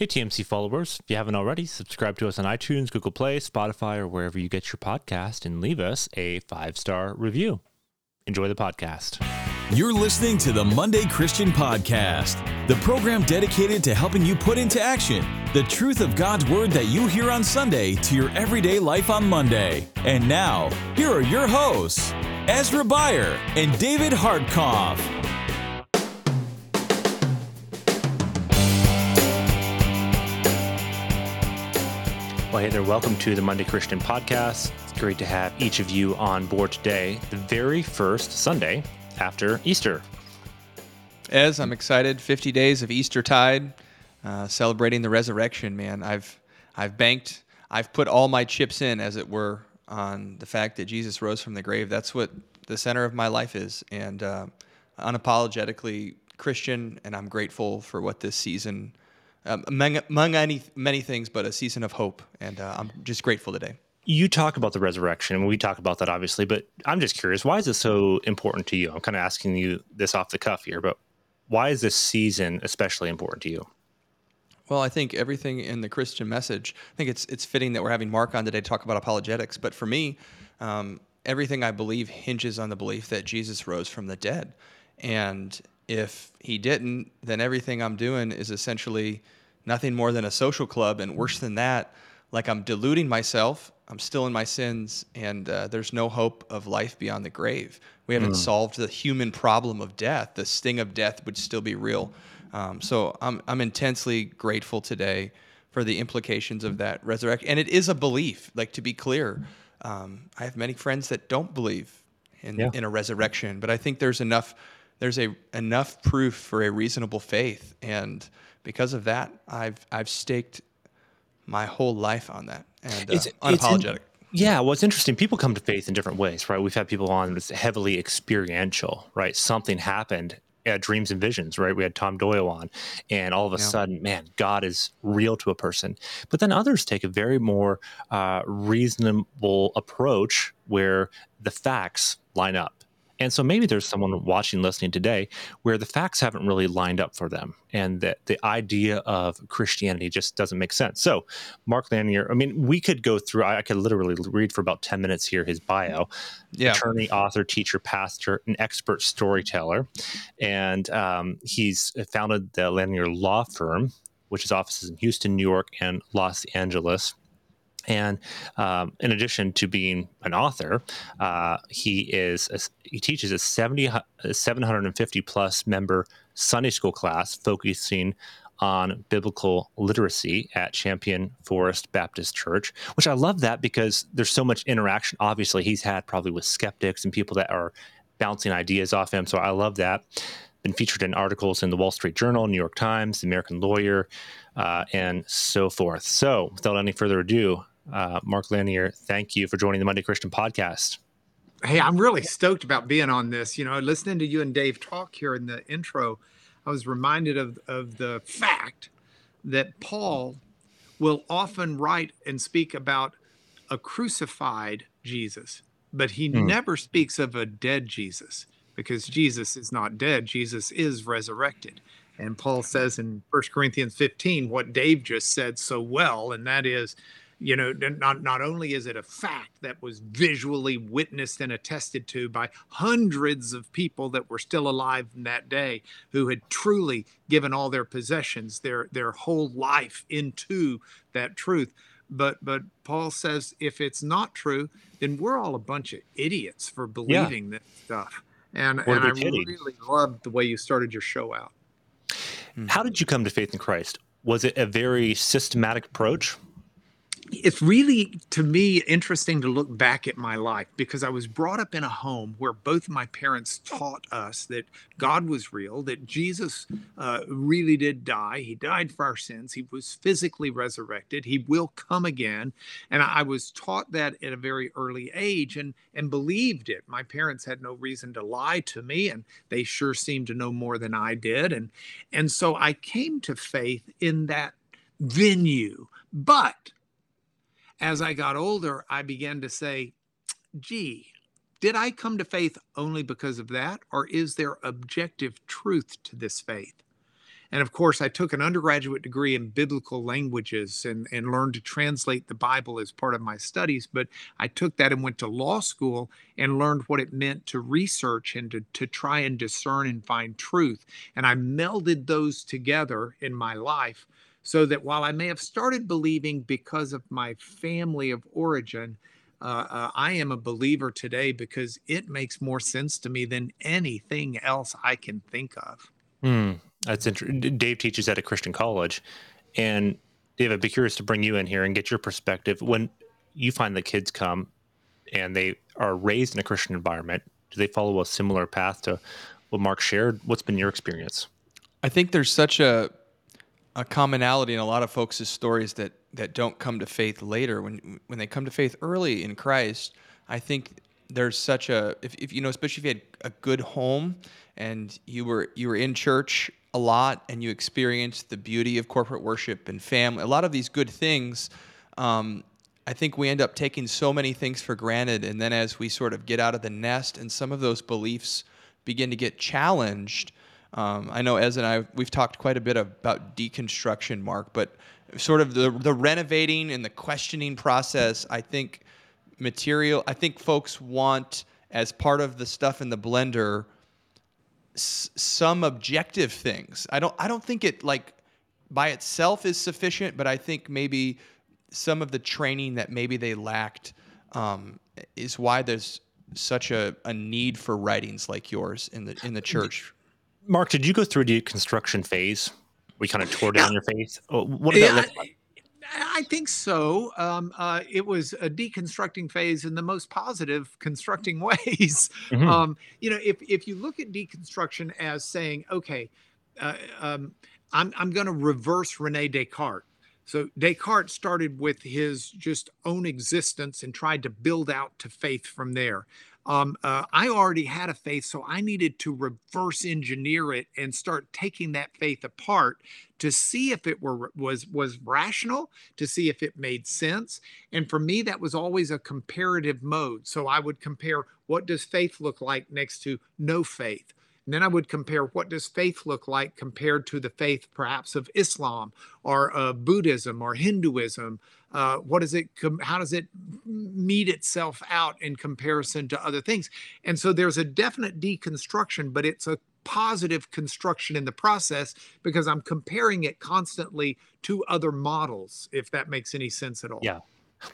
Hey, TMC followers, if you haven't already, subscribe to us on iTunes, Google Play, Spotify, or wherever you get your podcast and leave us a five star review. Enjoy the podcast. You're listening to the Monday Christian Podcast, the program dedicated to helping you put into action the truth of God's Word that you hear on Sunday to your everyday life on Monday. And now, here are your hosts, Ezra Beyer and David Hartkoff. Well, hey there, welcome to the Monday Christian Podcast. It's great to have each of you on board today, the very first Sunday after Easter. Ez, I'm excited. 50 days of Easter tide, uh, celebrating the resurrection. Man, I've I've banked, I've put all my chips in, as it were, on the fact that Jesus rose from the grave. That's what the center of my life is, and uh, unapologetically Christian. And I'm grateful for what this season, um, among, among many many things, but a season of hope. And uh, I'm just grateful today. You talk about the resurrection, and we talk about that obviously, but I'm just curious, why is it so important to you? I'm kind of asking you this off the cuff here, but why is this season especially important to you? Well, I think everything in the Christian message. I think it's it's fitting that we're having Mark on today to talk about apologetics. But for me, um, everything I believe hinges on the belief that Jesus rose from the dead, and if he didn't, then everything I'm doing is essentially nothing more than a social club, and worse than that, like I'm deluding myself. I'm still in my sins, and uh, there's no hope of life beyond the grave. We haven't mm. solved the human problem of death. The sting of death would still be real. Um, so I'm I'm intensely grateful today for the implications of that resurrection, and it is a belief. Like to be clear, um, I have many friends that don't believe in yeah. in a resurrection, but I think there's enough there's a enough proof for a reasonable faith, and because of that, I've I've staked my whole life on that and uh, it's, unapologetic. It's yeah, well, it's interesting. People come to faith in different ways, right? We've had people on that's heavily experiential, right? Something happened at Dreams and Visions, right? We had Tom Doyle on, and all of a yeah. sudden, man, God is real to a person. But then others take a very more uh, reasonable approach where the facts line up and so maybe there's someone watching, listening today where the facts haven't really lined up for them and that the idea of Christianity just doesn't make sense. So, Mark Lanier, I mean, we could go through, I could literally read for about 10 minutes here his bio yeah. attorney, author, teacher, pastor, an expert storyteller. And um, he's founded the Lanier Law Firm, which has offices in Houston, New York, and Los Angeles. And um, in addition to being an author, uh, he is a, he teaches a 70, a 750 plus member Sunday school class focusing on biblical literacy at Champion Forest Baptist Church, which I love that because there's so much interaction. Obviously, he's had probably with skeptics and people that are bouncing ideas off him. So I love that. Been featured in articles in the Wall Street Journal, New York Times, the American Lawyer, uh, and so forth. So without any further ado, uh, Mark Lanier, thank you for joining the Monday Christian podcast. Hey, I'm really stoked about being on this. You know, listening to you and Dave talk here in the intro, I was reminded of, of the fact that Paul will often write and speak about a crucified Jesus, but he hmm. never speaks of a dead Jesus because Jesus is not dead. Jesus is resurrected. And Paul says in 1 Corinthians 15 what Dave just said so well, and that is you know not not only is it a fact that was visually witnessed and attested to by hundreds of people that were still alive in that day who had truly given all their possessions their their whole life into that truth. But but paul says if it's not true then we're all a bunch of idiots for believing yeah. this stuff. And and i really loved the way you started your show out. How did you come to faith in christ? Was it a very systematic approach it's really to me interesting to look back at my life because I was brought up in a home where both my parents taught us that God was real, that Jesus uh, really did die. He died for our sins. He was physically resurrected. He will come again. And I was taught that at a very early age and and believed it. My parents had no reason to lie to me, and they sure seemed to know more than I did. And and so I came to faith in that venue, but as I got older, I began to say, gee, did I come to faith only because of that? Or is there objective truth to this faith? And of course, I took an undergraduate degree in biblical languages and, and learned to translate the Bible as part of my studies. But I took that and went to law school and learned what it meant to research and to, to try and discern and find truth. And I melded those together in my life so that while I may have started believing because of my family of origin, uh, uh, I am a believer today because it makes more sense to me than anything else I can think of. Hmm, that's interesting. Dave teaches at a Christian college, and Dave, I'd be curious to bring you in here and get your perspective. When you find the kids come and they are raised in a Christian environment, do they follow a similar path to what Mark shared? What's been your experience? I think there's such a a commonality in a lot of folks' stories that that don't come to faith later. When when they come to faith early in Christ, I think there's such a if, if you know, especially if you had a good home and you were you were in church a lot and you experienced the beauty of corporate worship and family, a lot of these good things. Um, I think we end up taking so many things for granted, and then as we sort of get out of the nest, and some of those beliefs begin to get challenged. Um, I know Ez and I we've talked quite a bit about deconstruction, Mark, but sort of the the renovating and the questioning process. I think material. I think folks want as part of the stuff in the blender s- some objective things. I don't. I don't think it like by itself is sufficient, but I think maybe some of the training that maybe they lacked um, is why there's such a, a need for writings like yours in the in the church. Mark, did you go through a deconstruction phase? We kind of tore down yeah. your faith. Oh, what did yeah, that look like? I think so. Um, uh, it was a deconstructing phase in the most positive constructing ways. Mm-hmm. Um, you know, if if you look at deconstruction as saying, okay, uh, um, I'm I'm going to reverse Rene Descartes. So Descartes started with his just own existence and tried to build out to faith from there um, uh, I already had a faith, so I needed to reverse engineer it and start taking that faith apart to see if it were was was rational, to see if it made sense. And for me, that was always a comparative mode. So I would compare what does faith look like next to no faith. And then I would compare what does faith look like compared to the faith perhaps of Islam or uh, Buddhism or Hinduism? Uh, what does it how does it meet itself out in comparison to other things? And so there's a definite deconstruction but it's a positive construction in the process because i'm comparing it constantly to other models if that makes any sense at all. Yeah.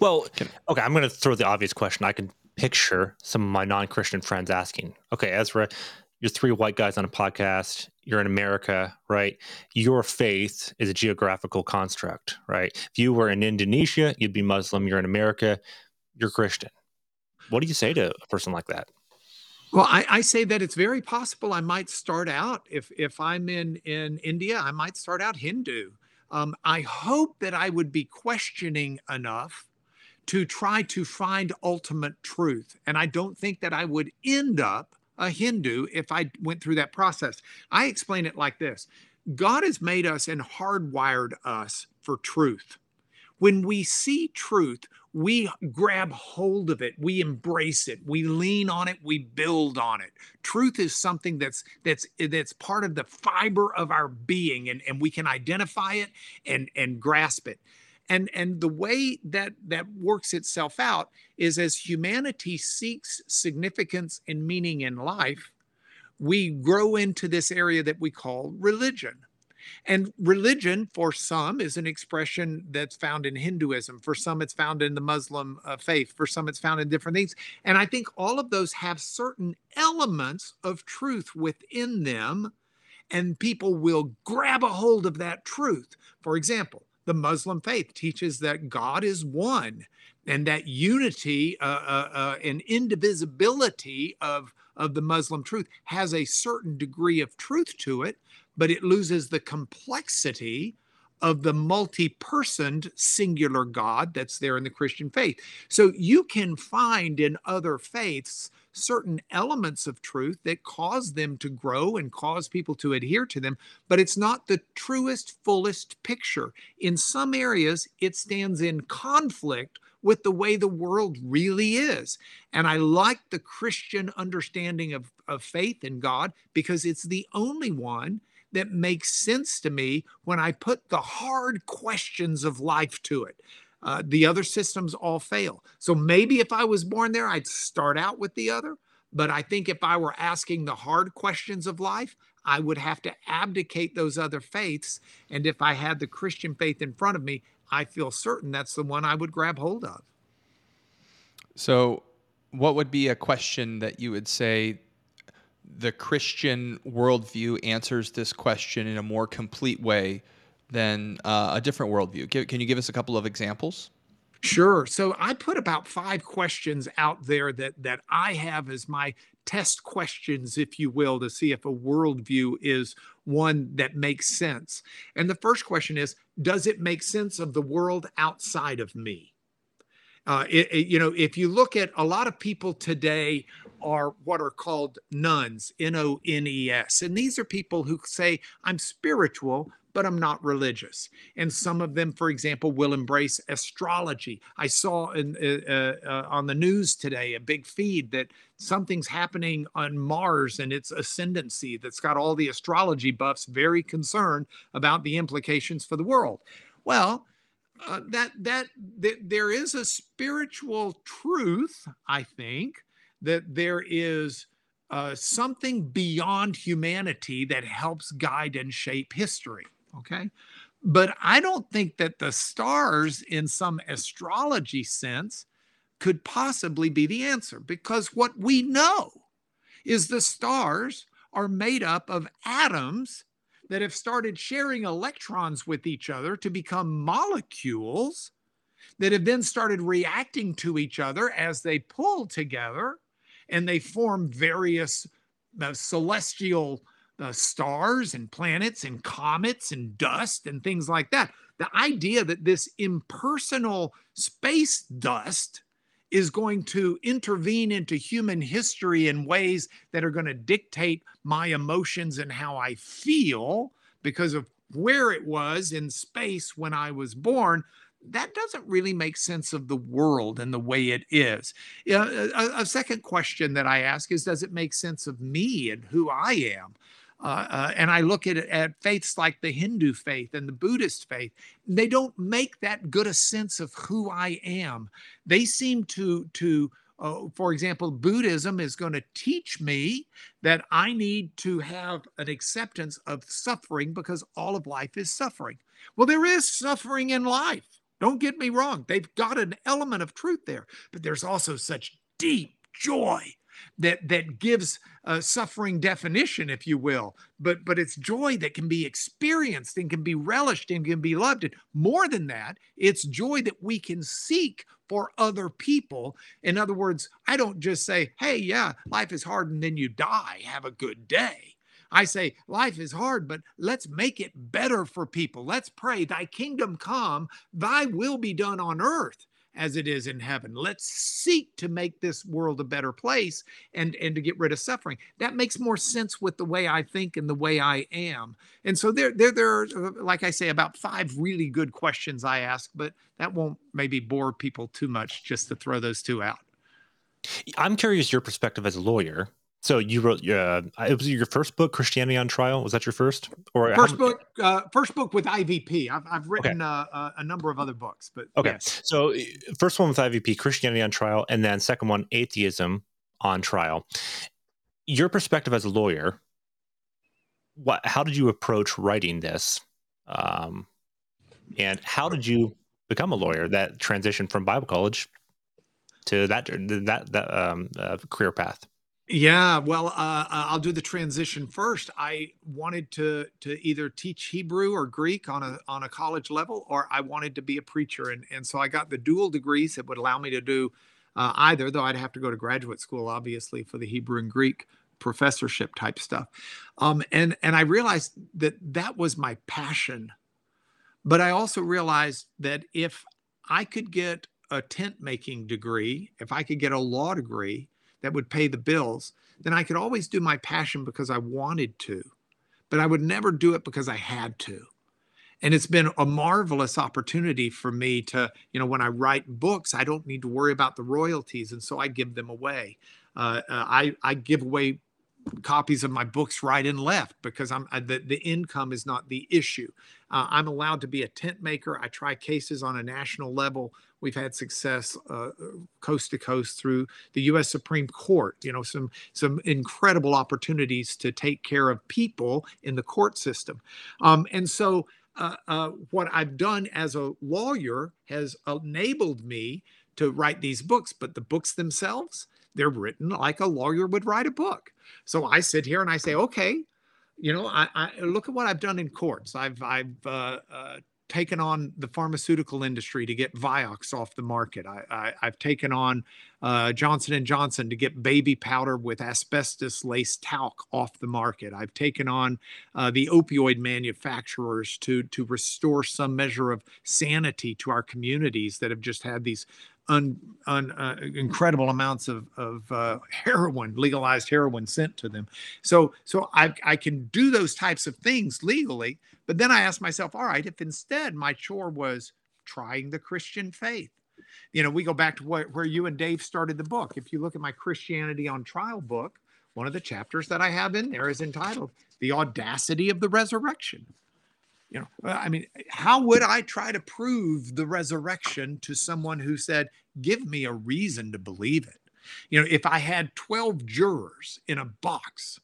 Well okay i'm going to throw the obvious question. I can picture some of my non-christian friends asking okay ezra you're three white guys on a podcast you're in america right? Your faith is a geographical construct right? If you were in indonesia you'd be muslim you're in america you're christian. What do you say to a person like that? Well I, I say that it's very possible i might start out if if i'm in in india i might start out hindu. Um, i hope that i would be questioning enough to try to find ultimate truth. And i don't think that i would end up a Hindu if I went through that process. I explain it like this God has made us and hardwired us for truth. When we see truth, we grab hold of it, we embrace it, we lean on it, we build on it. Truth is something that's that's that's part of the fiber of our being, and, and we can identify it and, and grasp it and and the way that that works itself out is as humanity seeks significance and meaning in life we grow into this area that we call religion. And religion for some is an expression that's found in hinduism. For some it's found in the muslim uh, faith. For some it's found in different things. And i think all of those have certain elements of truth within them and people will grab a hold of that truth. For example the Muslim faith teaches that God is one and that unity uh, uh, uh, and indivisibility of, of the Muslim truth has a certain degree of truth to it, but it loses the complexity of the multi personed singular God that's there in the Christian faith. So you can find in other faiths certain elements of truth that cause them to grow and cause people to adhere to them, but it's not the truest, fullest picture. In some areas, it stands in conflict with the way the world really is. And I like the Christian understanding of, of faith in God because it's the only one that makes sense to me when I put the hard questions of life to it. Uh, the other systems all fail. So maybe if I was born there, I'd start out with the other. But I think if I were asking the hard questions of life, I would have to abdicate those other faiths. And if I had the Christian faith in front of me, I feel certain that's the one I would grab hold of. So, what would be a question that you would say the Christian worldview answers this question in a more complete way than uh, a different worldview? Can you give us a couple of examples? Sure. So I put about five questions out there that that I have as my test questions, if you will, to see if a worldview is one that makes sense. And the first question is, does it make sense of the world outside of me? Uh, it, it, you know, if you look at a lot of people today are what are called nones, N O N E S. And these are people who say, I'm spiritual, but I'm not religious. And some of them, for example, will embrace astrology. I saw in, uh, uh, uh, on the news today a big feed that something's happening on Mars and its ascendancy that's got all the astrology buffs very concerned about the implications for the world. Well, uh, that that th- there is a spiritual truth, I think, that there is uh, something beyond humanity that helps guide and shape history. Okay. But I don't think that the stars, in some astrology sense, could possibly be the answer because what we know is the stars are made up of atoms that have started sharing electrons with each other to become molecules that have then started reacting to each other as they pull together and they form various uh, celestial uh, stars and planets and comets and dust and things like that. The idea that this impersonal space dust is going to intervene into human history in ways that are going to dictate my emotions and how I feel because of where it was in space when I was born, that doesn't really make sense of the world and the way it is. a, a, second question that I ask is Does it make sense of me and who I am? Uh, uh, and I look at, at faiths like the Hindu faith and the Buddhist faith. They don't make that good a sense of who I am. They seem to to uh, for example, Buddhism is going to teach me that I need to have an acceptance of suffering because all of life is suffering. Well, there is suffering in life. Don't get me wrong. They've got an element of truth there, but there's also such deep joy that that gives suffering definition, if you will. But but it's joy that can be experienced and can be relished and can be loved. And more than that, it's joy that we can seek for other people. In other words, I don't just say, "Hey, yeah, life is hard," and then you die. Have a good day. I say, life is hard, but let's make it better for people. Let's pray, Thy kingdom come, Thy will be done on earth as it is in heaven. Let's seek to make this world a better place and, and to get rid of suffering. That makes more sense with the way I think and the way I am. And so there, there, there are, like I say, about five really good questions I ask, but that won't maybe bore people too much just to throw those two out. I'm curious your perspective as a lawyer so you wrote uh, it was your first book, Christianity on Trial. Was that your first or first how, book? Uh, first book with IVP. I've, I've written okay. uh, a number of other books, but okay. So first one with IVP, Christianity on Trial, and then second one, Atheism on Trial. Your perspective as a lawyer, what? How did you approach writing this? Um, and how did you become a lawyer? That transition from Bible college to that that that um, uh, career path. Yeah, well, uh, uh, I'll do the transition first. I wanted to to either teach Hebrew or Greek on a on a college level, or I wanted to be a preacher, and and so I got the dual degrees that would allow me to do uh, either. Though I'd have to go to graduate school, obviously, for the Hebrew and Greek professorship type stuff. Um, and and I realized that that was my passion, but I also realized that if I could get a tent making degree, if I could get a law degree that would pay the bills, then I could always do my passion because I wanted to, but I would never do it because I had to. And it's been a marvelous opportunity for me to, you know, when I write books, I don't need to worry about the royalties. And so I give them away. Uh, uh I, I give away copies of my books right and left because I'm the, the income is not the issue. Uh, I'm allowed to be a tent maker. I try cases on a national level. We've had success uh, coast to coast through the U.S. Supreme Court. You know, some some incredible opportunities to take care of people in the court system, um, and so. Uh, uh what I've done as a lawyer has enabled me to write these books, but the books themselves, they're written like a lawyer would write a book. So I sit here and I say, okay, you know, I, I look at what I've done in courts. I've I've uh, uh, taken on the pharmaceutical industry to get Vioxx off the market. I, have taken on uh, Johnson and Johnson to get baby powder with asbestos laced talc off the market. I've taken on uh, the opioid manufacturers to to restore some measure of sanity to our communities that have just had these un, un, uh, incredible amounts of, of uh, heroin, legalized heroin sent to them. So, so I, I can do those types of things legally. But then I ask myself, all right, if instead my chore was trying the Christian faith, you know, we go back to where, where you and Dave started the book. If you look at my Christianity on Trial book, one of the chapters that I have in there is entitled The Audacity of the Resurrection. You know, I mean, how would I try to prove the resurrection to someone who said, give me a reason to believe it? You know, if I had 12 jurors in a box,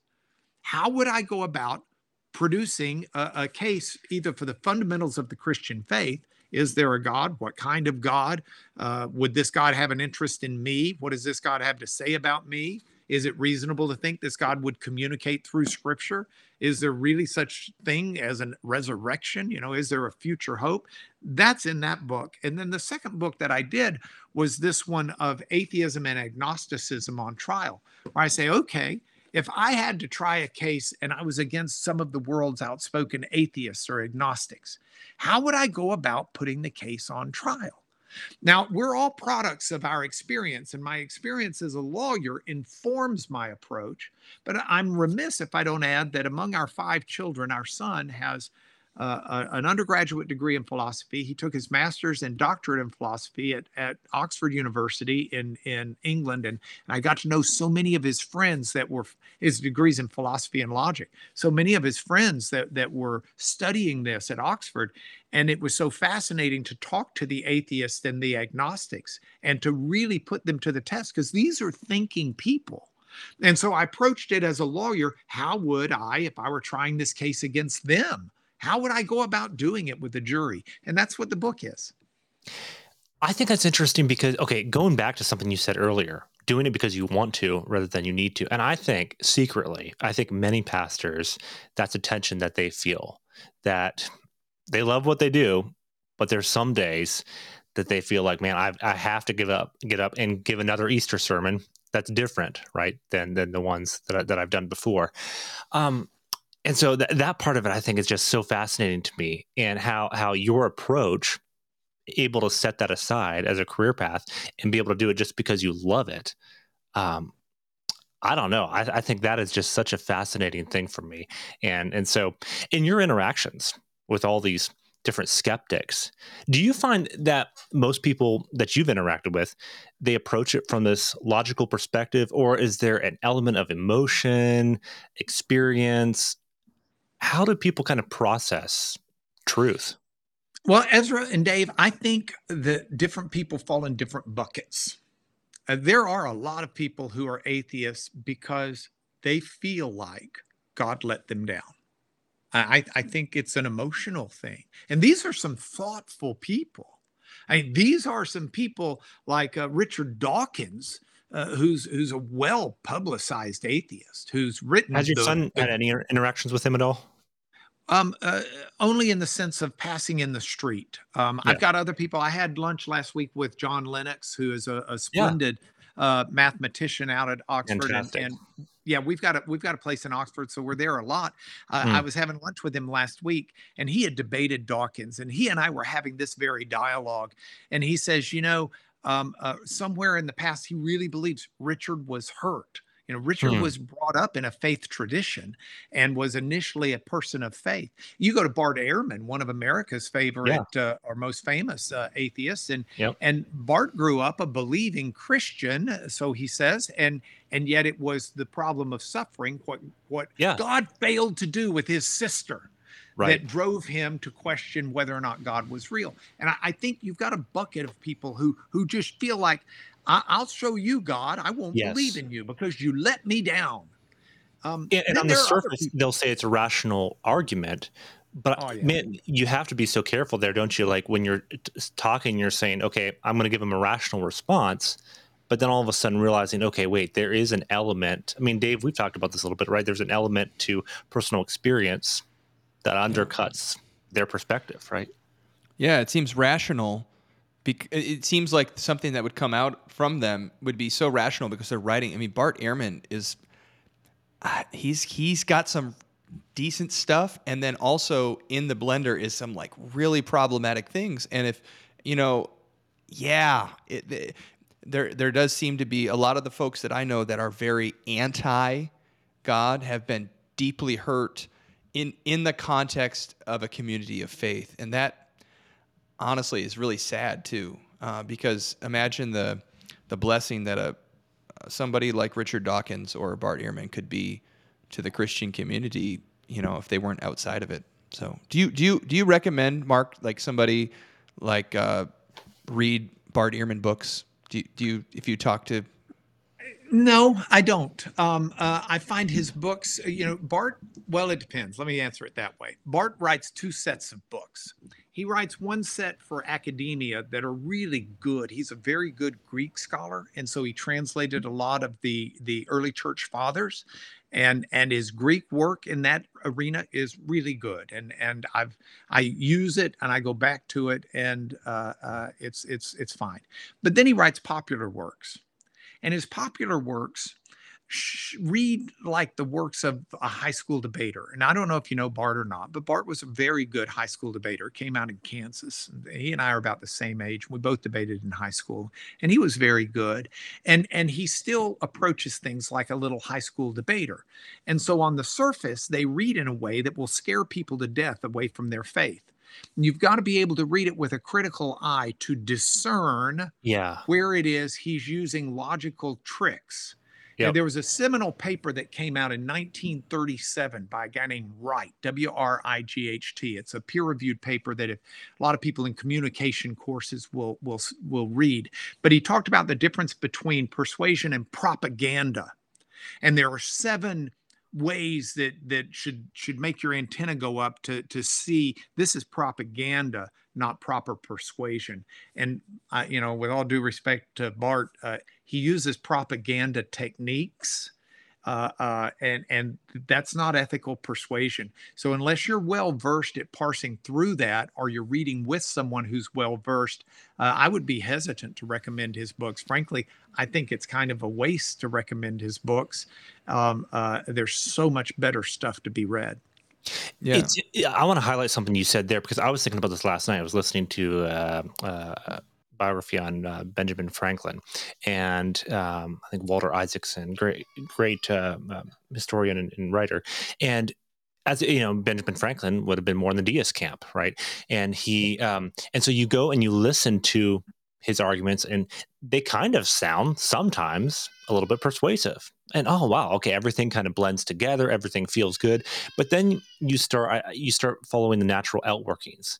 how would I go about producing a, a case either for the fundamentals of the Christian faith? Is there a God? What kind of God? Uh, would this God have an interest in me? What does this God have to say about me? Is it reasonable to think this God would communicate through scripture? Is there really such thing as a resurrection? You know, is there a future hope? That's in that book. And then the second book that I did was this one of atheism and agnosticism on trial, where I say, okay, if I had to try a case and I was against some of the world's outspoken atheists or agnostics, how would I go about putting the case on trial? Now, we're all products of our experience, and my experience as a lawyer informs my approach. But I'm remiss if I don't add that among our five children, our son has uh, an undergraduate degree in philosophy. He took his master's and doctorate in philosophy at, at Oxford University in, in England. And, and I got to know so many of his friends that were his degrees in philosophy and logic. So many of his friends that, that were studying this at Oxford. And it was so fascinating to talk to the atheists and the agnostics and to really put them to the test because these are thinking people. And so I approached it as a lawyer. How would I, if I were trying this case against them? How would I go about doing it with the jury? And that's what the book is. I think that's interesting because, okay, going back to something you said earlier, doing it because you want to rather than you need to. And I think secretly, I think many pastors, that's a tension that they feel that they love what they do, but there's some days that they feel like, man, I, I have to give up, get up and give another Easter sermon that's different, right, than than the ones that I, that I've done before. Um, and so th- that part of it, I think, is just so fascinating to me, and how how your approach able to set that aside as a career path and be able to do it just because you love it. Um, I don't know. I, I think that is just such a fascinating thing for me, and and so in your interactions with all these different skeptics. Do you find that most people that you've interacted with, they approach it from this logical perspective, or is there an element of emotion, experience? How do people kind of process truth? Well, Ezra and Dave, I think that different people fall in different buckets. Uh, there are a lot of people who are atheists because they feel like God let them down. I, I think it's an emotional thing. And these are some thoughtful people. I mean, these are some people like uh, Richard Dawkins, uh, who's who's a well publicized atheist, who's written. Has your the, son had any interactions with him at all? Um, uh, only in the sense of passing in the street. Um, yeah. I've got other people. I had lunch last week with John Lennox, who is a, a splendid yeah. uh, mathematician out at Oxford, and, and, yeah, we've got a we've got a place in Oxford, so we're there a lot. Uh, mm. I was having lunch with him last week, and he had debated Dawkins, and he and I were having this very dialogue. And he says, you know, um, uh, somewhere in the past, he really believes Richard was hurt You know, Richard hmm. was brought up in a faith tradition and was initially a person of faith. You go to Bart Ehrman, one of America's favorite yeah. uh, or most famous uh, atheists, and yep. and Bart grew up a believing Christian, so he says, and and yet it was the problem of suffering, what what yeah. God failed to do with his sister. Right. That drove him to question whether or not God was real, and I, I think you've got a bucket of people who who just feel like I, will show you, God. I won't yes. believe in you because you let me down. Um, and, and on the surface, they'll say it's a rational argument, but oh, yeah. man, you have to be so careful there, don't you? Like when you're t- talking, you're saying, "Okay, I'm going to give them a rational response," but then all of a sudden realizing, "Okay, wait, there is an element." I mean, Dave, we've talked about this a little bit, right? There's an element to personal experience that undercuts their perspective, right? Yeah, it seems rational it seems like something that would come out from them would be so rational because they're writing. I mean, Bart Ehrman is uh, he's he's got some decent stuff, and then also in the blender is some like really problematic things. And if you know, yeah, it, it, there there does seem to be a lot of the folks that I know that are very anti God have been deeply hurt in in the context of a community of faith, and that honestly is really sad too, uh, because imagine the the blessing that a somebody like Richard Dawkins or Bart Ehrman could be to the Christian community, you know, if they weren't outside of it. So, do you do you do you recommend Mark like somebody like uh, read Bart Ehrman books? Do you, do you if you talk to no, I don't. Um, uh, I find his books, you know, Bart, well, it depends. Let me answer it that way. Bart writes two sets of books. He writes one set for academia that are really good. He's a very good Greek scholar, and so he translated a lot of the the early church fathers, and and his Greek work in that arena is really good. And and I've I use it and I go back to it, and uh, uh, it's it's it's fine. But then he writes popular works, and his popular works read like the works of a high school debater. And I don't know if you know Bart or not, but Bart was a very good high school debater. Came out in Kansas. He and I are about the same age. We both debated in high school, and he was very good. And and he still approaches things like a little high school debater. And so on the surface, they read in a way that will scare people to death away from their faith. You've got to be able to read it with a critical eye to discern yeah. where it is he's using logical tricks Yep. there was a seminal paper that came out in 1937 by a guy named Wright, W R I G H T. It's a peer-reviewed paper that if, a lot of people in communication courses will will will read. But he talked about the difference between persuasion and propaganda, and there are seven ways that that should should make your antenna go up to to see this is propaganda not proper persuasion. And uh, you know with all due respect to bart uh, he uses propaganda techniques uh, uh, and and that's not ethical persuasion. So unless you're well versed at parsing through that, or you're reading with someone who's well versed, uh, I would be hesitant to recommend his books. Frankly, I think it's kind of a waste to recommend his books. Um, uh, there's so much better stuff to be read. Yeah. It's, I want to highlight something you said there because I was thinking about this last night. I was listening to uh, uh, biography on uh, Benjamin Franklin, and um, I think Walter Isaacson, great great uh, historian and, and, writer, and as you know, Benjamin Franklin would have been more in the deist camp, right? And he, um, and so you go and you listen to his arguments, and they kind of sound sometimes a little bit persuasive. And oh wow, okay, everything kind of blends together, everything feels good. But then you start you start following the natural outworkings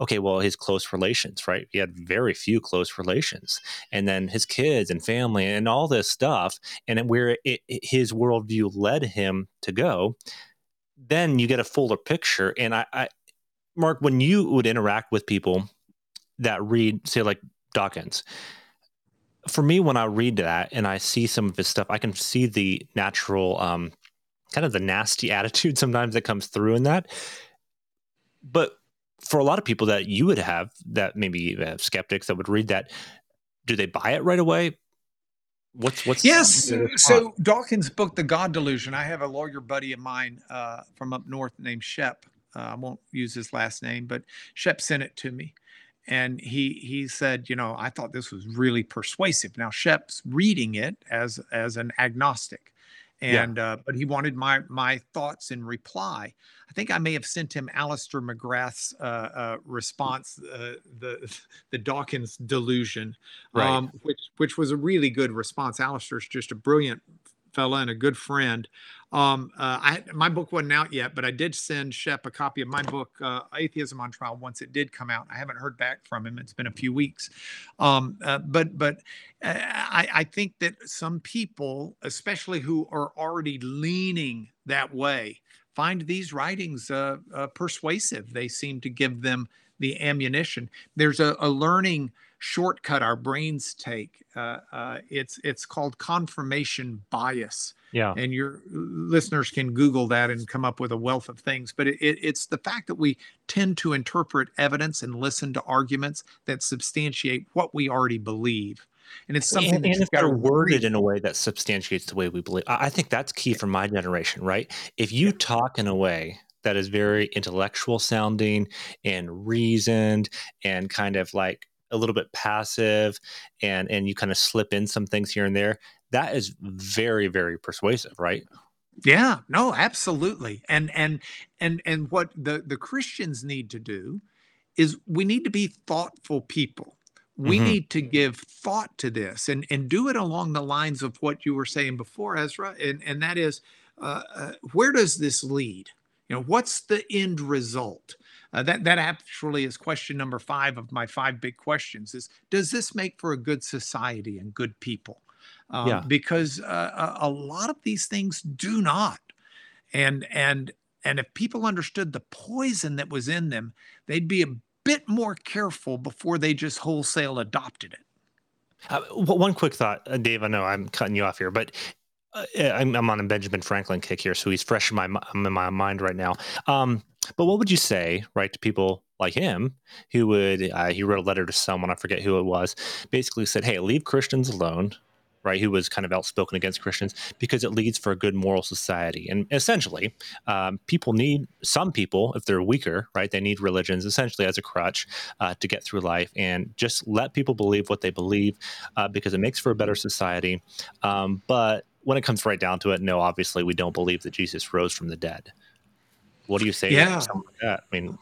okay, well, his close relations, right? He had very few close relations. And then his kids and family and all this stuff, and where it, his worldview led him to go, then you get a fuller picture. And I, I, Mark, when you would interact with people that read, say, like Dawkins, for me, when I read that and I see some of his stuff, I can see the natural, um, kind of the nasty attitude sometimes that comes through in that. But for a lot of people that you would have that maybe have skeptics that would read that do they buy it right away? What's what's yes. so dawkins book the god delusion i have a lawyer buddy of mine uh, from up north named shep. Uh, i won't use his last name but shep sent it to me. And he he said you know i thought this was really persuasive. Now shep's reading it as as an agnostic and yeah. uh, but he wanted my my thoughts in reply. I think I may have sent him Alister McGrath's uh, uh, response, uh, the the Dawkins delusion, right. um, which which was a really good response. Alister's just a brilliant fella and a good friend. Um, uh, I my book wasn't out yet, but I did send Shep a copy of my book, uh, Atheism on Trial, once it did come out. I haven't heard back from him; it's been a few weeks. Um, uh, but but uh, I, I think that some people, especially who are already leaning that way, find these writings uh, uh, persuasive. They seem to give them the ammunition. There's a, a learning shortcut our brains take. Uh, uh, it's it's called confirmation bias. Yeah. And your uh, listeners can Google that and come up with a wealth of things. But it, it, it's the fact that we tend to interpret evidence and listen to arguments that substantiate what we already believe. And it's something and, and if they're worded read. in a way that substantiates the way we believe. I think that's key for my generation, right? If you talk in a way that is very intellectual sounding and reasoned and kind of like a little bit passive and and you kind of slip in some things here and there that is very very persuasive right? Yeah no absolutely. And and and and what the the christians need to do is we need to be thoughtful people. We mm-hmm. need to give thought to this and and do it along the lines of what you were saying before ezra and and that is uh, uh, where does this lead? You know what's the end result? Uh, that that actually is question number five of my five big questions: is does this make for a good society and good people? Um, yeah. Because uh, a lot of these things do not, and and and if people understood the poison that was in them, they'd be a bit more careful before they just wholesale adopted it. Uh, one quick thought, uh, Dave. I know I'm cutting you off here, but uh, I'm, I'm, on a Benjamin Franklin kick here, so he's fresh in my in my mind right now. Um, but what would you say, right, to people like him who would, uh, he wrote a letter to someone, I forget who it was, basically said, hey, leave Christians alone, right, who was kind of outspoken against Christians because it leads for a good moral society. And essentially, um, people need, some people, if they're weaker, right, they need religions essentially as a crutch uh, to get through life and just let people believe what they believe uh, because it makes for a better society. Um, but when it comes right down to it, no, obviously we don't believe that Jesus rose from the dead. What do you say? Yeah. Like I mean,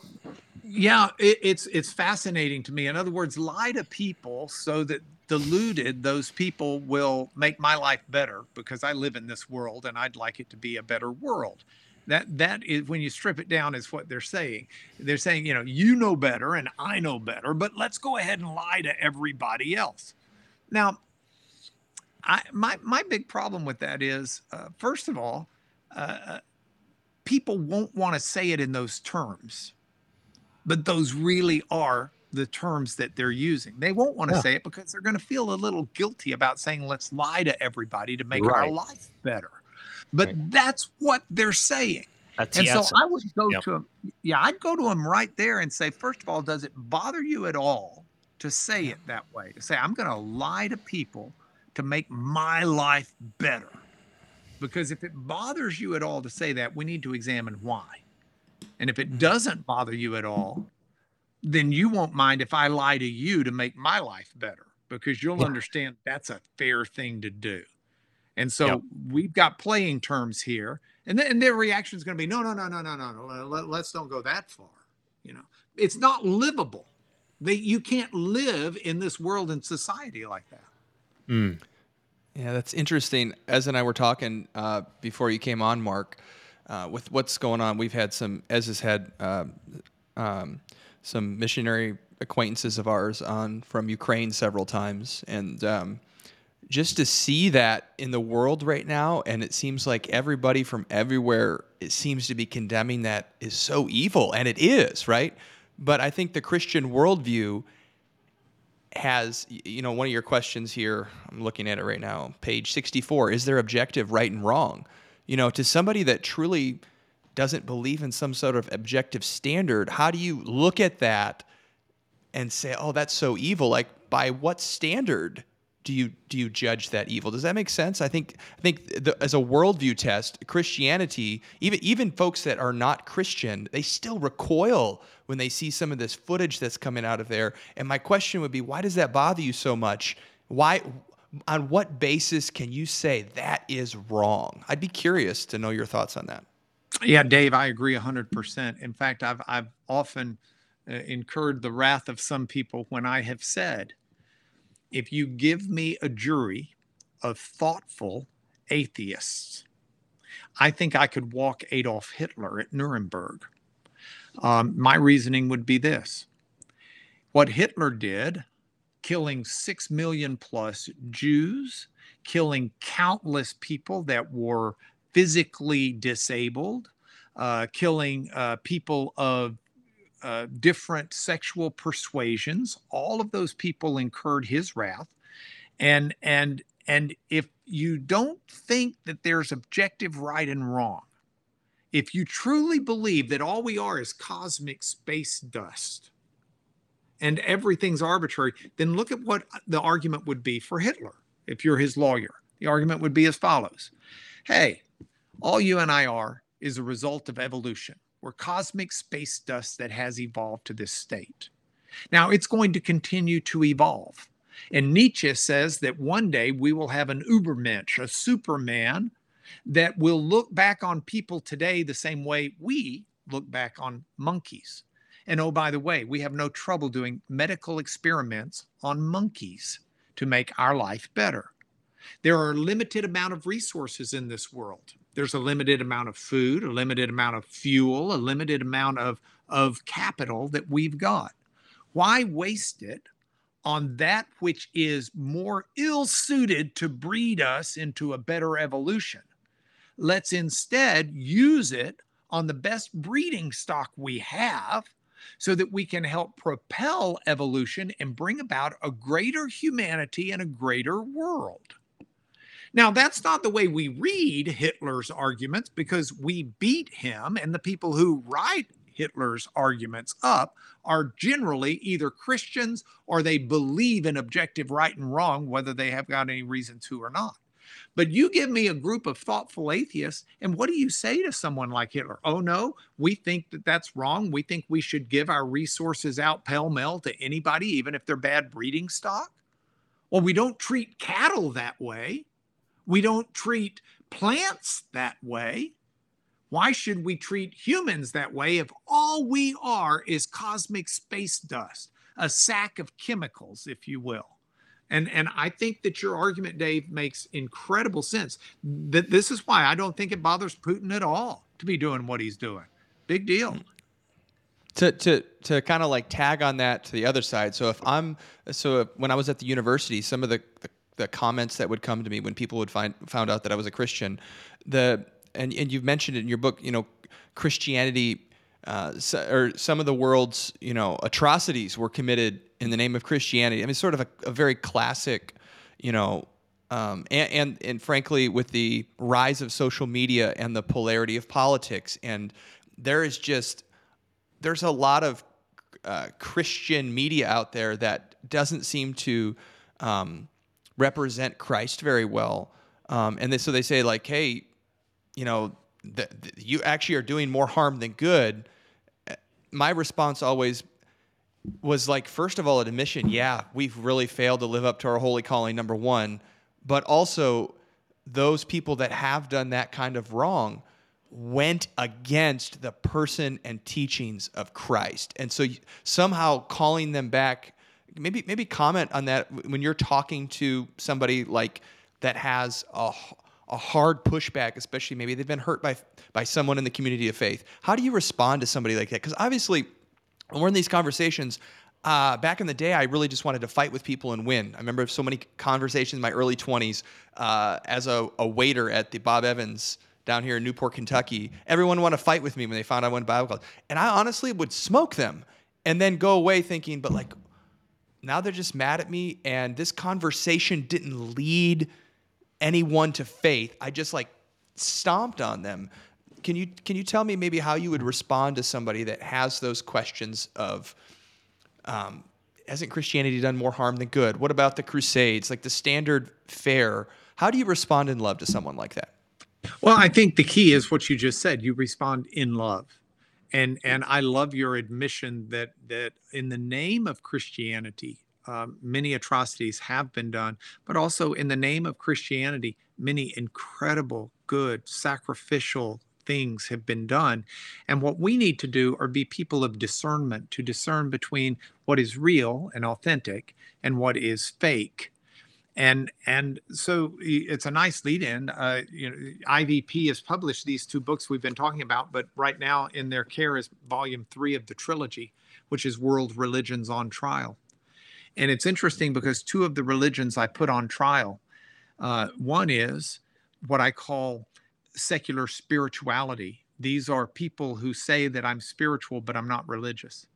yeah, it, it's it's fascinating to me. In other words, lie to people so that deluded those people will make my life better because I live in this world and I'd like it to be a better world. That that is when you strip it down is what they're saying. They're saying, you know, you know better and I know better, but let's go ahead and lie to everybody else. Now, I my my big problem with that is, uh, first of all, uh, people won't want to say it in those terms, but those really are the terms that they're using. They won't want to yeah. say it because they're going to feel a little guilty about saying, let's lie to everybody to make right. our life better. But right. that's what they're saying. That's and so I would go yep. to him. Yeah, I'd go to him right there and say, first of all, does it bother you at all to say it that way? To say, I'm going to lie to people to make my life better. Because if it bothers you at all to say that, we need to examine why. And if it mm-hmm. doesn't bother you at all, then you won't mind if I lie to you to make my life better because you'll yeah. understand that's a fair thing to do. And so yep. we've got playing terms here. And then and their reaction is going to be no, no, no, no, no, no, no. Let, let's don't go that far. You know, it's not livable. They, you can't live in this world and society like that. Mm. Yeah, that's interesting. Ez and I were talking uh, before you came on, Mark, uh, with what's going on. We've had some, Ez has had uh, um, some missionary acquaintances of ours on from Ukraine several times. And um, just to see that in the world right now, and it seems like everybody from everywhere, it seems to be condemning that is so evil. And it is, right? But I think the Christian worldview has you know one of your questions here i'm looking at it right now page 64 is there objective right and wrong you know to somebody that truly doesn't believe in some sort of objective standard how do you look at that and say oh that's so evil like by what standard do you do you judge that evil? Does that make sense? I think I think the, as a worldview test, Christianity, even even folks that are not Christian, they still recoil when they see some of this footage that's coming out of there. And my question would be, why does that bother you so much? Why on what basis can you say that is wrong? I'd be curious to know your thoughts on that. Yeah, Dave, I agree 100%. In fact, I've, I've often uh, incurred the wrath of some people when I have said, if you give me a jury of thoughtful atheists, I think I could walk Adolf Hitler at Nuremberg. Um, my reasoning would be this what Hitler did, killing six million plus Jews, killing countless people that were physically disabled, uh, killing uh, people of uh, different sexual persuasions. All of those people incurred his wrath, and and and if you don't think that there's objective right and wrong, if you truly believe that all we are is cosmic space dust and everything's arbitrary, then look at what the argument would be for Hitler if you're his lawyer. The argument would be as follows Hey, all you and I are is a result of evolution. We're cosmic space dust that has evolved to this state. Now, it's going to continue to evolve. And Nietzsche says that one day we will have an Ubermensch, a Superman, that will look back on people today the same way we look back on monkeys. And oh, by the way, we have no trouble doing medical experiments on monkeys to make our life better. There are a limited amount of resources in this world. There's a limited amount of food, a limited amount of fuel, a limited amount of, of capital that we've got. Why waste it on that which is more ill suited to breed us into a better evolution? Let's instead use it on the best breeding stock we have so that we can help propel evolution and bring about a greater humanity and a greater world. Now, that's not the way we read Hitler's arguments because we beat him, and the people who write Hitler's arguments up are generally either Christians or they believe in objective right and wrong, whether they have got any reason to or not. But you give me a group of thoughtful atheists, and what do you say to someone like Hitler? Oh, no, we think that that's wrong. We think we should give our resources out pell mell to anybody, even if they're bad breeding stock. Well, we don't treat cattle that way. We don't treat plants that way. Why should we treat humans that way if all we are is cosmic space dust, a sack of chemicals, if you will? And, and I think that your argument, Dave, makes incredible sense. That this is why I don't think it bothers Putin at all to be doing what he's doing. Big deal. To to to kind of like tag on that to the other side. So if I'm so if, when I was at the university, some of the, the the comments that would come to me when people would find found out that I was a Christian. The and and you've mentioned it in your book. You know, Christianity uh, so, or some of the world's you know atrocities were committed in the name of Christianity. I mean, sort of a, a very classic, you know. Um, and, and and frankly, with the rise of social media and the polarity of politics, and there is just there's a lot of uh, Christian media out there that doesn't seem to um, represent Christ very well. Um, and they, so they say like, hey, you know, the, the, you actually are doing more harm than good. My response always was like, first of all, an admission, yeah, we've really failed to live up to our holy calling, number one. But also, those people that have done that kind of wrong went against the person and teachings of Christ. And so somehow calling them back maybe maybe comment on that when you're talking to somebody like that has a a hard pushback, especially maybe they've been hurt by by someone in the community of faith. How do you respond to somebody like that? Because obviously, when we're in these conversations, uh, back in the day, I really just wanted to fight with people and win. I remember so many conversations in my early 20s uh, as a, a, waiter at the Bob Evans down here in Newport, Kentucky. Everyone wanted to fight with me when they found I went to Bible college, and I honestly would smoke them and then go away thinking, but like, now they're just mad at me and this conversation didn't lead anyone to faith. I just like stomped on them. Can you can you tell me maybe how you would respond to somebody that has those questions of um, hasn't christianity done more harm than good? What about the crusades like the standard fare? How do you respond in love to someone like that? Well i think the key is what you just said. You respond in love and and I love your admission that that in the name of Christianity, um, many atrocities have been done, but also in the name of Christianity, many incredible, good, sacrificial things have been done. And what we need to do are be people of discernment to discern between what is real and authentic and what is fake. And and so it's a nice lead in. Uh, you know, IVP has published these two books we've been talking about, but right now in their care is volume three of the trilogy, which is World Religions on Trial. And it's interesting because two of the religions I put on trial, uh, one is what I call secular spirituality. These are people who say that I'm spiritual, but I'm not religious.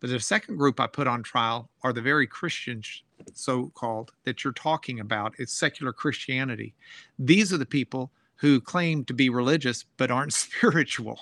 But the second group I put on trial are the very Christians, so called, that you're talking about. It's secular Christianity. These are the people who claim to be religious, but aren't spiritual.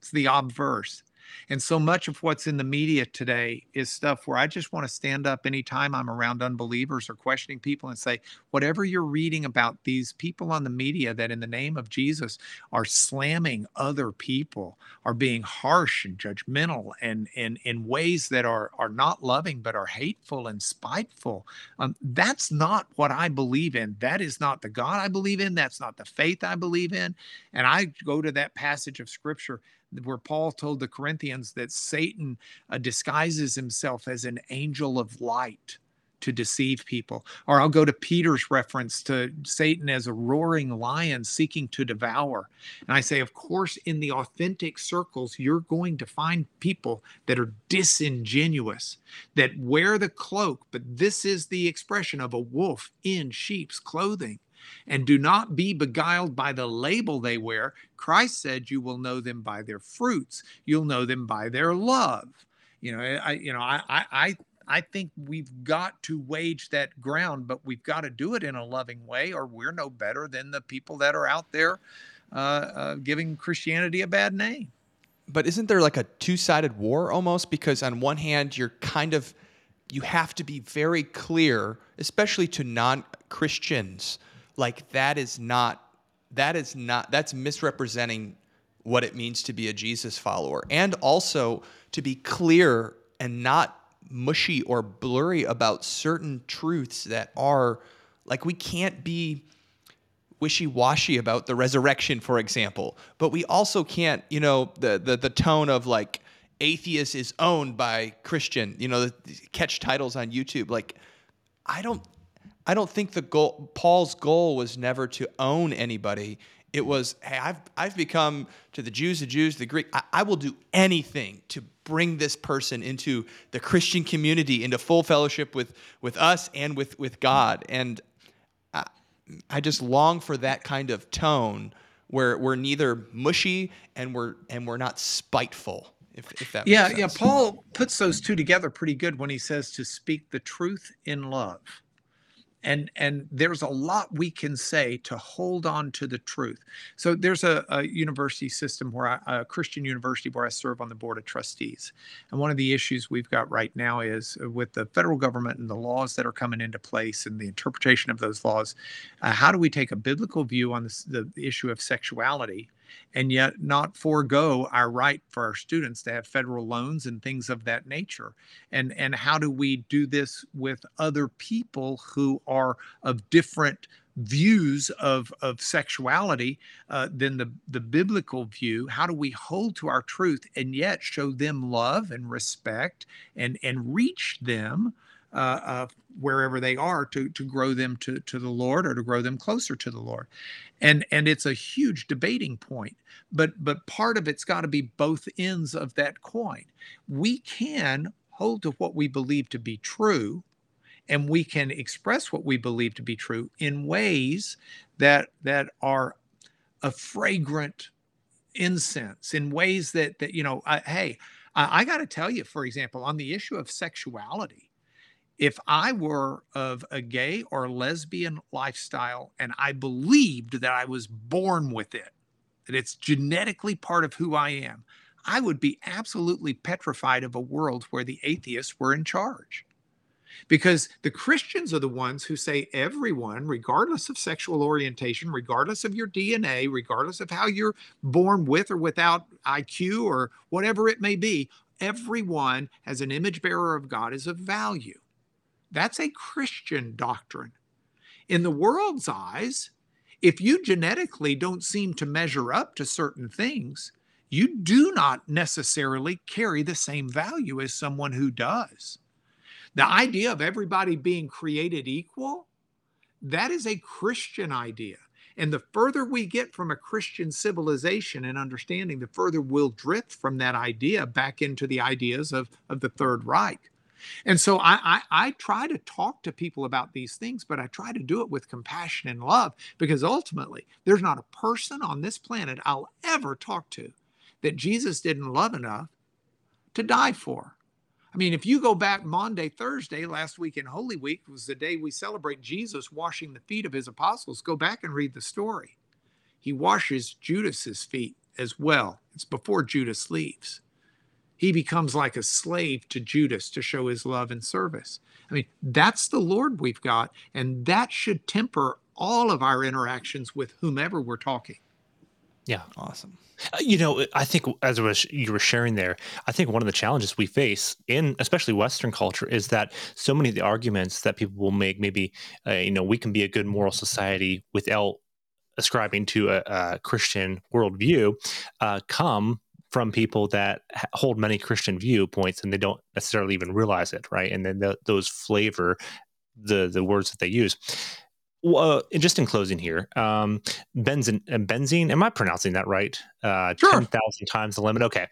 It's the obverse. And so much of what's in the media today is stuff where I just want to stand up anytime I'm around unbelievers or questioning people and say, whatever you're reading about these people on the media that in the name of Jesus are slamming other people, are being harsh and judgmental and, and in ways that are, are not loving but are hateful and spiteful. Um, that's not what I believe in. That is not the God I believe in. That's not the faith I believe in. And I go to that passage of scripture where Paul told the Corinthians that Satan uh, disguises himself as an angel of light to deceive people. Or I'll go to Peter's reference to Satan as a roaring lion seeking to devour. And I say, of course, in the authentic circles, you're going to find people that are disingenuous, that wear the cloak, but this is the expression of a wolf in sheep's clothing and do not be beguiled by the label they wear. Christ said, "You will know them by their fruits. You'll know them by their love." You know, I, you know, I, I, I think we've got to wage that ground, but we've got to do it in a loving way, or we're no better than the people that are out there uh, uh, giving Christianity a bad name. But isn't there like a two-sided war almost? Because on one hand, you're kind of you have to be very clear, especially to non-Christians, like that is not that is not that's misrepresenting what it means to be a Jesus follower. And also to be clear and not mushy or blurry about certain truths that are like we can't be wishy-washy about the resurrection for example. But we also can't you know the the, the tone of like atheist is owned by christian you know the, catch titles on youtube. Like i don't I don't think the goal Paul's goal was never to own anybody. It was, hey, I've I've become to the Jews, the Jews, the Greek. I, I will do anything to bring this person into the Christian community, into full fellowship with with us and with with God. And I, I just long for that kind of tone where we're neither mushy and we're and we're not spiteful. If, if that yeah yeah Paul puts those two together pretty good when he says to speak the truth in love and and there's a lot we can say to hold on to the truth. So there's a, a university system where I, a christian university where i serve on the board of trustees. And one of the issues we've got right now is uh, with the federal government and the laws that are coming into place and the interpretation of those laws uh, how do we take a biblical view on this, the issue of sexuality and yet not forego our right for our students to have federal loans and things of that nature. And and how do we do this with other people who are of different views of of sexuality uh, than the the biblical view? How do we hold to our truth and yet show them love and respect and and reach them uh, uh, wherever they are to to grow them to to the Lord or to grow them closer to the Lord, and and it's a huge debating point. But but part of it's got to be both ends of that coin. We can hold to what we believe to be true, and we can express what we believe to be true in ways that that are a fragrant incense in ways that that you know I, hey I, I got to tell you for example on the issue of sexuality if I were of a gay or lesbian lifestyle and I believed that I was born with it, that it's genetically part of who I am, I would be absolutely petrified of a world where the atheists were in charge. Because the Christians are the ones who say everyone, regardless of sexual orientation, regardless of your DNA, regardless of how you're born with or without IQ or whatever it may be, everyone as an image bearer of God is of value. That's a Christian doctrine. In the world's eyes, if you genetically don't seem to measure up to certain things, you do not necessarily carry the same value as someone who does. The idea of everybody being created equal, that is a Christian idea. And the further we get from a Christian civilization and understanding, the further we'll drift from that idea back into the ideas of, of the Third Reich. And so I, I, I, try to talk to people about these things, but I try to do it with compassion and love because ultimately there's not a person on this planet I'll ever talk to that Jesus didn't love enough to die for. I mean, if you go back Maundy, Thursday, last week in Holy Week was the day we celebrate Jesus washing the feet of his apostles. Go back and read the story. He washes Judas's feet as well. It's before Judas leaves. He becomes like a slave to Judas to show his love and service. I mean, that's the Lord we've got, and that should temper all of our interactions with whomever we're talking. Yeah. Awesome. Uh, you know, I think as was, you were sharing there, I think one of the challenges we face in especially Western culture is that so many of the arguments that people will make, maybe, uh, you know, we can be a good moral society without ascribing to a, a Christian worldview, uh, come from people that hold many Christian viewpoints and they don't necessarily even realize it, right? And then the, those flavor the the words that they use. Well, uh, just in closing here, um, benzene, uh, benzene, am I pronouncing that right? Uh, sure. 10,000 times the limit. Okay.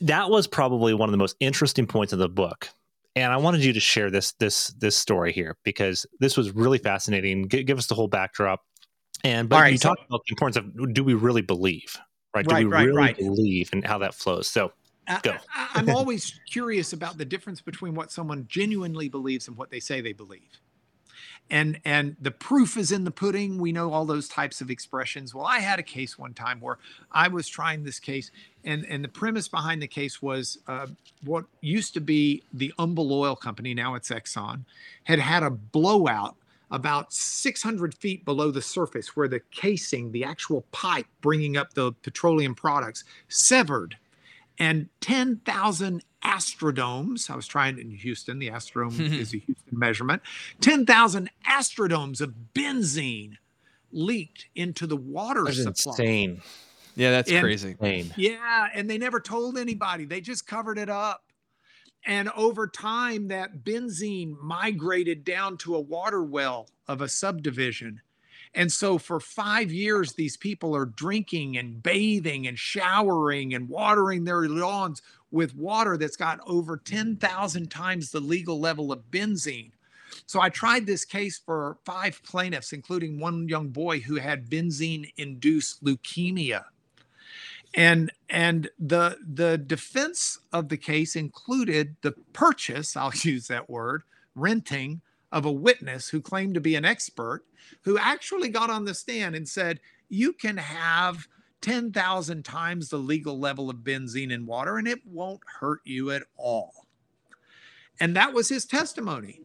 That was probably one of the most interesting points of the book. And I wanted you to share this this this story here because this was really fascinating. G- give us the whole backdrop. And but right, you so, talked about the importance of do we really believe, right? Do right, we right, really right. believe and how that flows? So go. I, I'm always curious about the difference between what someone genuinely believes and what they say they believe and and the proof is in the pudding we know all those types of expressions well i had a case one time where i was trying this case and and the premise behind the case was uh, what used to be the Humble Oil Company, now it's Exxon, had had a blowout about 600 feet below the surface where the casing, the actual pipe bringing up the petroleum products, severed and 10,000 astrodomes. I was trying in Houston, the astrodome is a Houston measurement. 10,000 astrodomes of benzene leaked into the water that's supply. insane. Yeah, that's and, crazy. Yeah, and they never told anybody. They just covered it up. And over time, that benzene migrated down to a water well of a subdivision and so for five years, these people are drinking and bathing and showering and watering their lawns with water that's got over 10,000 times the legal level of benzene. So I tried this case for five plaintiffs, including one young boy who had benzene induced leukemia. And, and the, the defense of the case included the purchase, I'll use that word, renting of a witness who claimed to be an expert who actually got on the stand and said, You can have 10,000 times the legal level of benzene in water and it won't hurt you at all. And that was his testimony.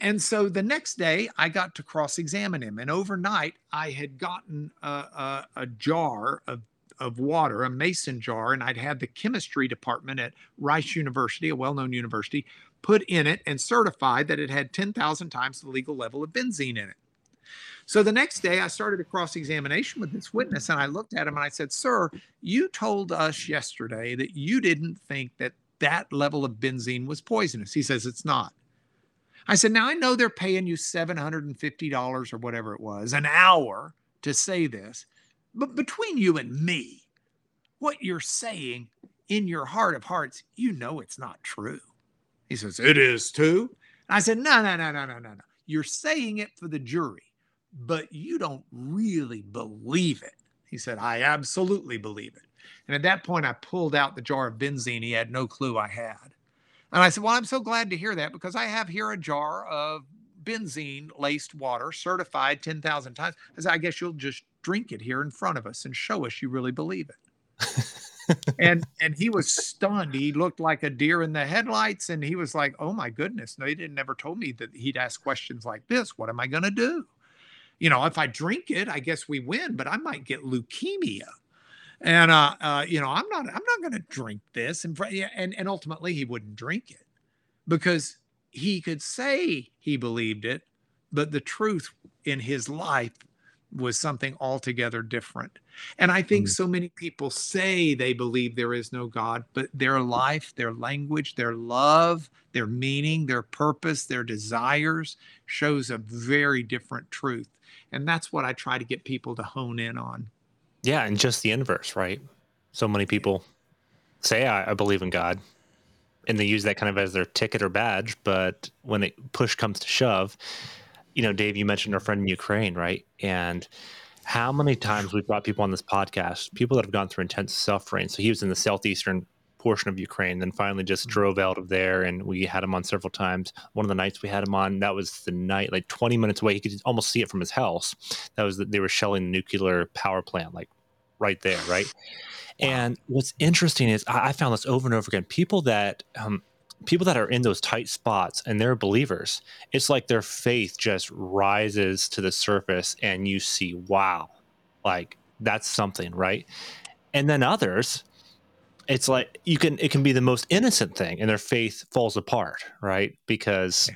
And so the next day, I got to cross examine him. And overnight, I had gotten a, a, a jar of of water, a mason jar, and I'd had the chemistry department at Rice University, a well known university, put in it and certified that it had 10,000 times the legal level of benzene in it. So the next day, I started a cross examination with this witness, and I looked at him and I said, Sir, you told us yesterday that you didn't think that that level of benzene was poisonous. He says, It's not. I said, Now I know they're paying you $750 or whatever it was an hour to say this, but between you and me, what you're saying in your heart of hearts, you know it's not true. He says, It is too. And I said, No, no, no, no, no, no, no. You're saying it for the jury, but you don't really believe it. He said, I absolutely believe it. And at that point, I pulled out the jar of benzene he had no clue I had. And I said, Well, I'm so glad to hear that because I have here a jar of benzene laced water certified 10,000 times. I said, I guess you'll just drink it here in front of us and show us you really believe it. and and he was stunned. He looked like a deer in the headlights, and he was like, "Oh my goodness! No, he didn't never told me that he'd ask questions like this. What am I going to do? You know, if I drink it, I guess we win, but I might get leukemia." And uh, uh, you know, I'm not I'm not going to drink this, and and and ultimately he wouldn't drink it because he could say he believed it, but the truth in his life was something altogether different. And I think mm. so many people say they believe there is no God, but their life, their language, their love, their meaning, their purpose, their desires shows a very different truth. And that's what I try to get people to hone in on. Yeah, and just the inverse, right? So many people say, I, I believe in God, and they use that kind of as their ticket or badge. But when it push comes to shove, you know, Dave, you mentioned our friend in Ukraine, right? And how many times we've brought people on this podcast, people that have gone through intense suffering. So he was in the southeastern portion of Ukraine, then finally just mm-hmm. drove out of there, and we had him on several times. One of the nights we had him on, that was the night, like 20 minutes away. He could almost see it from his house. That was that they were shelling the nuclear power plant, like right there, right? Wow. And what's interesting is I, I, found this over and over again. People that um, people that are in those tight spots and they're believers, it's like their faith just rises to the surface and you see, wow, like that's something, right? And then others, it's like you can it can be the most innocent thing and their faith falls apart, right? Because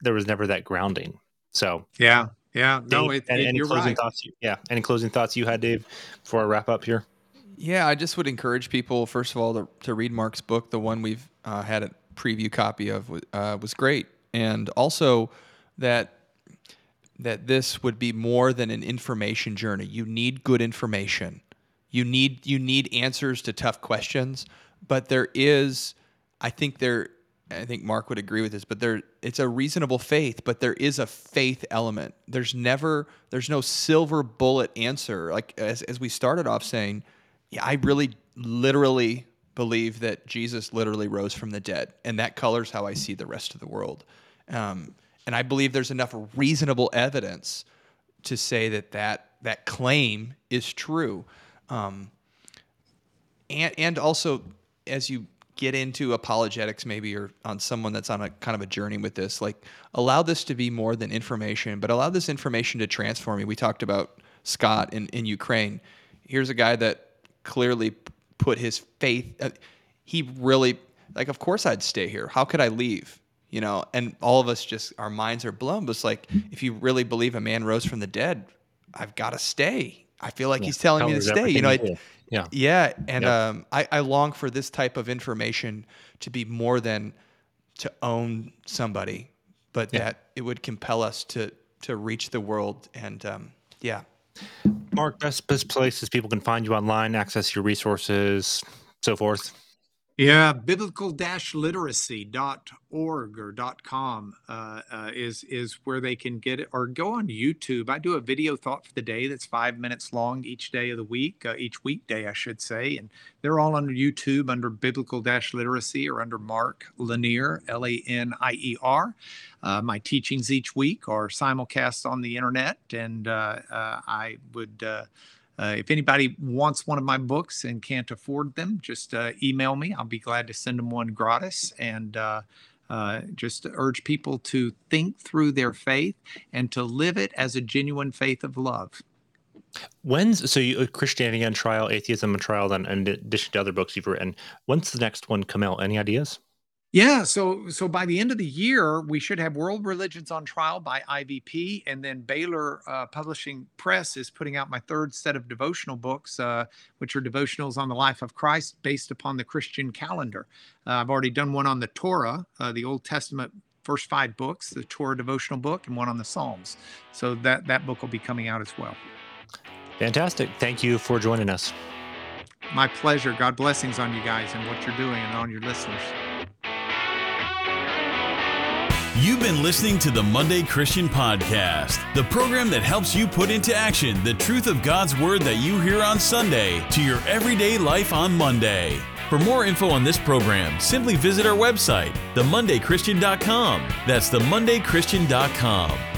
there was never that grounding. So yeah, yeah, no, Dave, it, any, it, any closing right. thoughts? You, yeah, any closing thoughts you had, Dave, before I wrap up here? Yeah, I just would encourage people, first of all, to, to read Mark's book. The one we've uh, had a preview copy of uh, was great, and also that that this would be more than an information journey. You need good information. You need you need answers to tough questions, but there is, I think there, I think Mark would agree with this, but there it's a reasonable faith, but there is a faith element. There's never there's no silver bullet answer. Like as as we started off saying yeah, I really literally believe that Jesus literally rose from the dead, and that colors how I see the rest of the world. Um, and I believe there's enough reasonable evidence to say that that, that claim is true. Um, and, and also, as you get into apologetics, maybe or on someone that's on a kind of a journey with this, like allow this to be more than information, but allow this information to transform you. We talked about Scott in, in Ukraine. Here's a guy that clearly put his faith. Uh, he really like. Of course, I'd stay here. How could I leave? You know, and all of us just our minds are blown. But it's like if you really believe a man rose from the dead, I've got to stay. I feel like yeah. he's telling me to stay. You know, I, yeah, yeah, and yep. um, I, I long for this type of information to be more than to own somebody, but yeah. that it would compel us to to reach the world and um, yeah. Mark, best best places people can find you online, access your resources, so forth. Yeah, biblical-literacy.org or .com uh, uh, is is where they can get it, or go on YouTube. I do a video thought for the day that's five minutes long each day of the week, uh, each weekday, I should say, and they're all under YouTube under biblical-literacy or under Mark Lanier, L-A-N-I-E-R. Uh, my teachings each week are simulcast on the internet, and uh, uh, I would uh, if anybody wants one of my books and can't afford them, just uh, email me. I'll be glad to send them one gratis. And uh, uh just urge people to think through their faith and to live it as a genuine faith of love. When's so you, Christianity on trial, atheism on trial, then in addition to other books you've written, when's the next one come out? Any ideas? Yeah, so so by the end of the year, we should have World Religions on Trial by IVP, and then Baylor uh, Publishing Press is putting out my third set of devotional books, uh, which are devotionals on the life of Christ based upon the Christian calendar. Uh, I've already done one on the Torah, uh, the Old Testament first five books, the Torah devotional book, and one on the Psalms. So that that book will be coming out as well. Fantastic! Thank you for joining us. My pleasure. God blessings on you guys and what you're doing, and on your listeners. You've been listening to the Monday Christian Podcast, the program that helps you put into action the truth of God's Word that you hear on Sunday to your everyday life on Monday. For more info on this program, simply visit our website, themondaychristian.com. That's themondaychristian.com.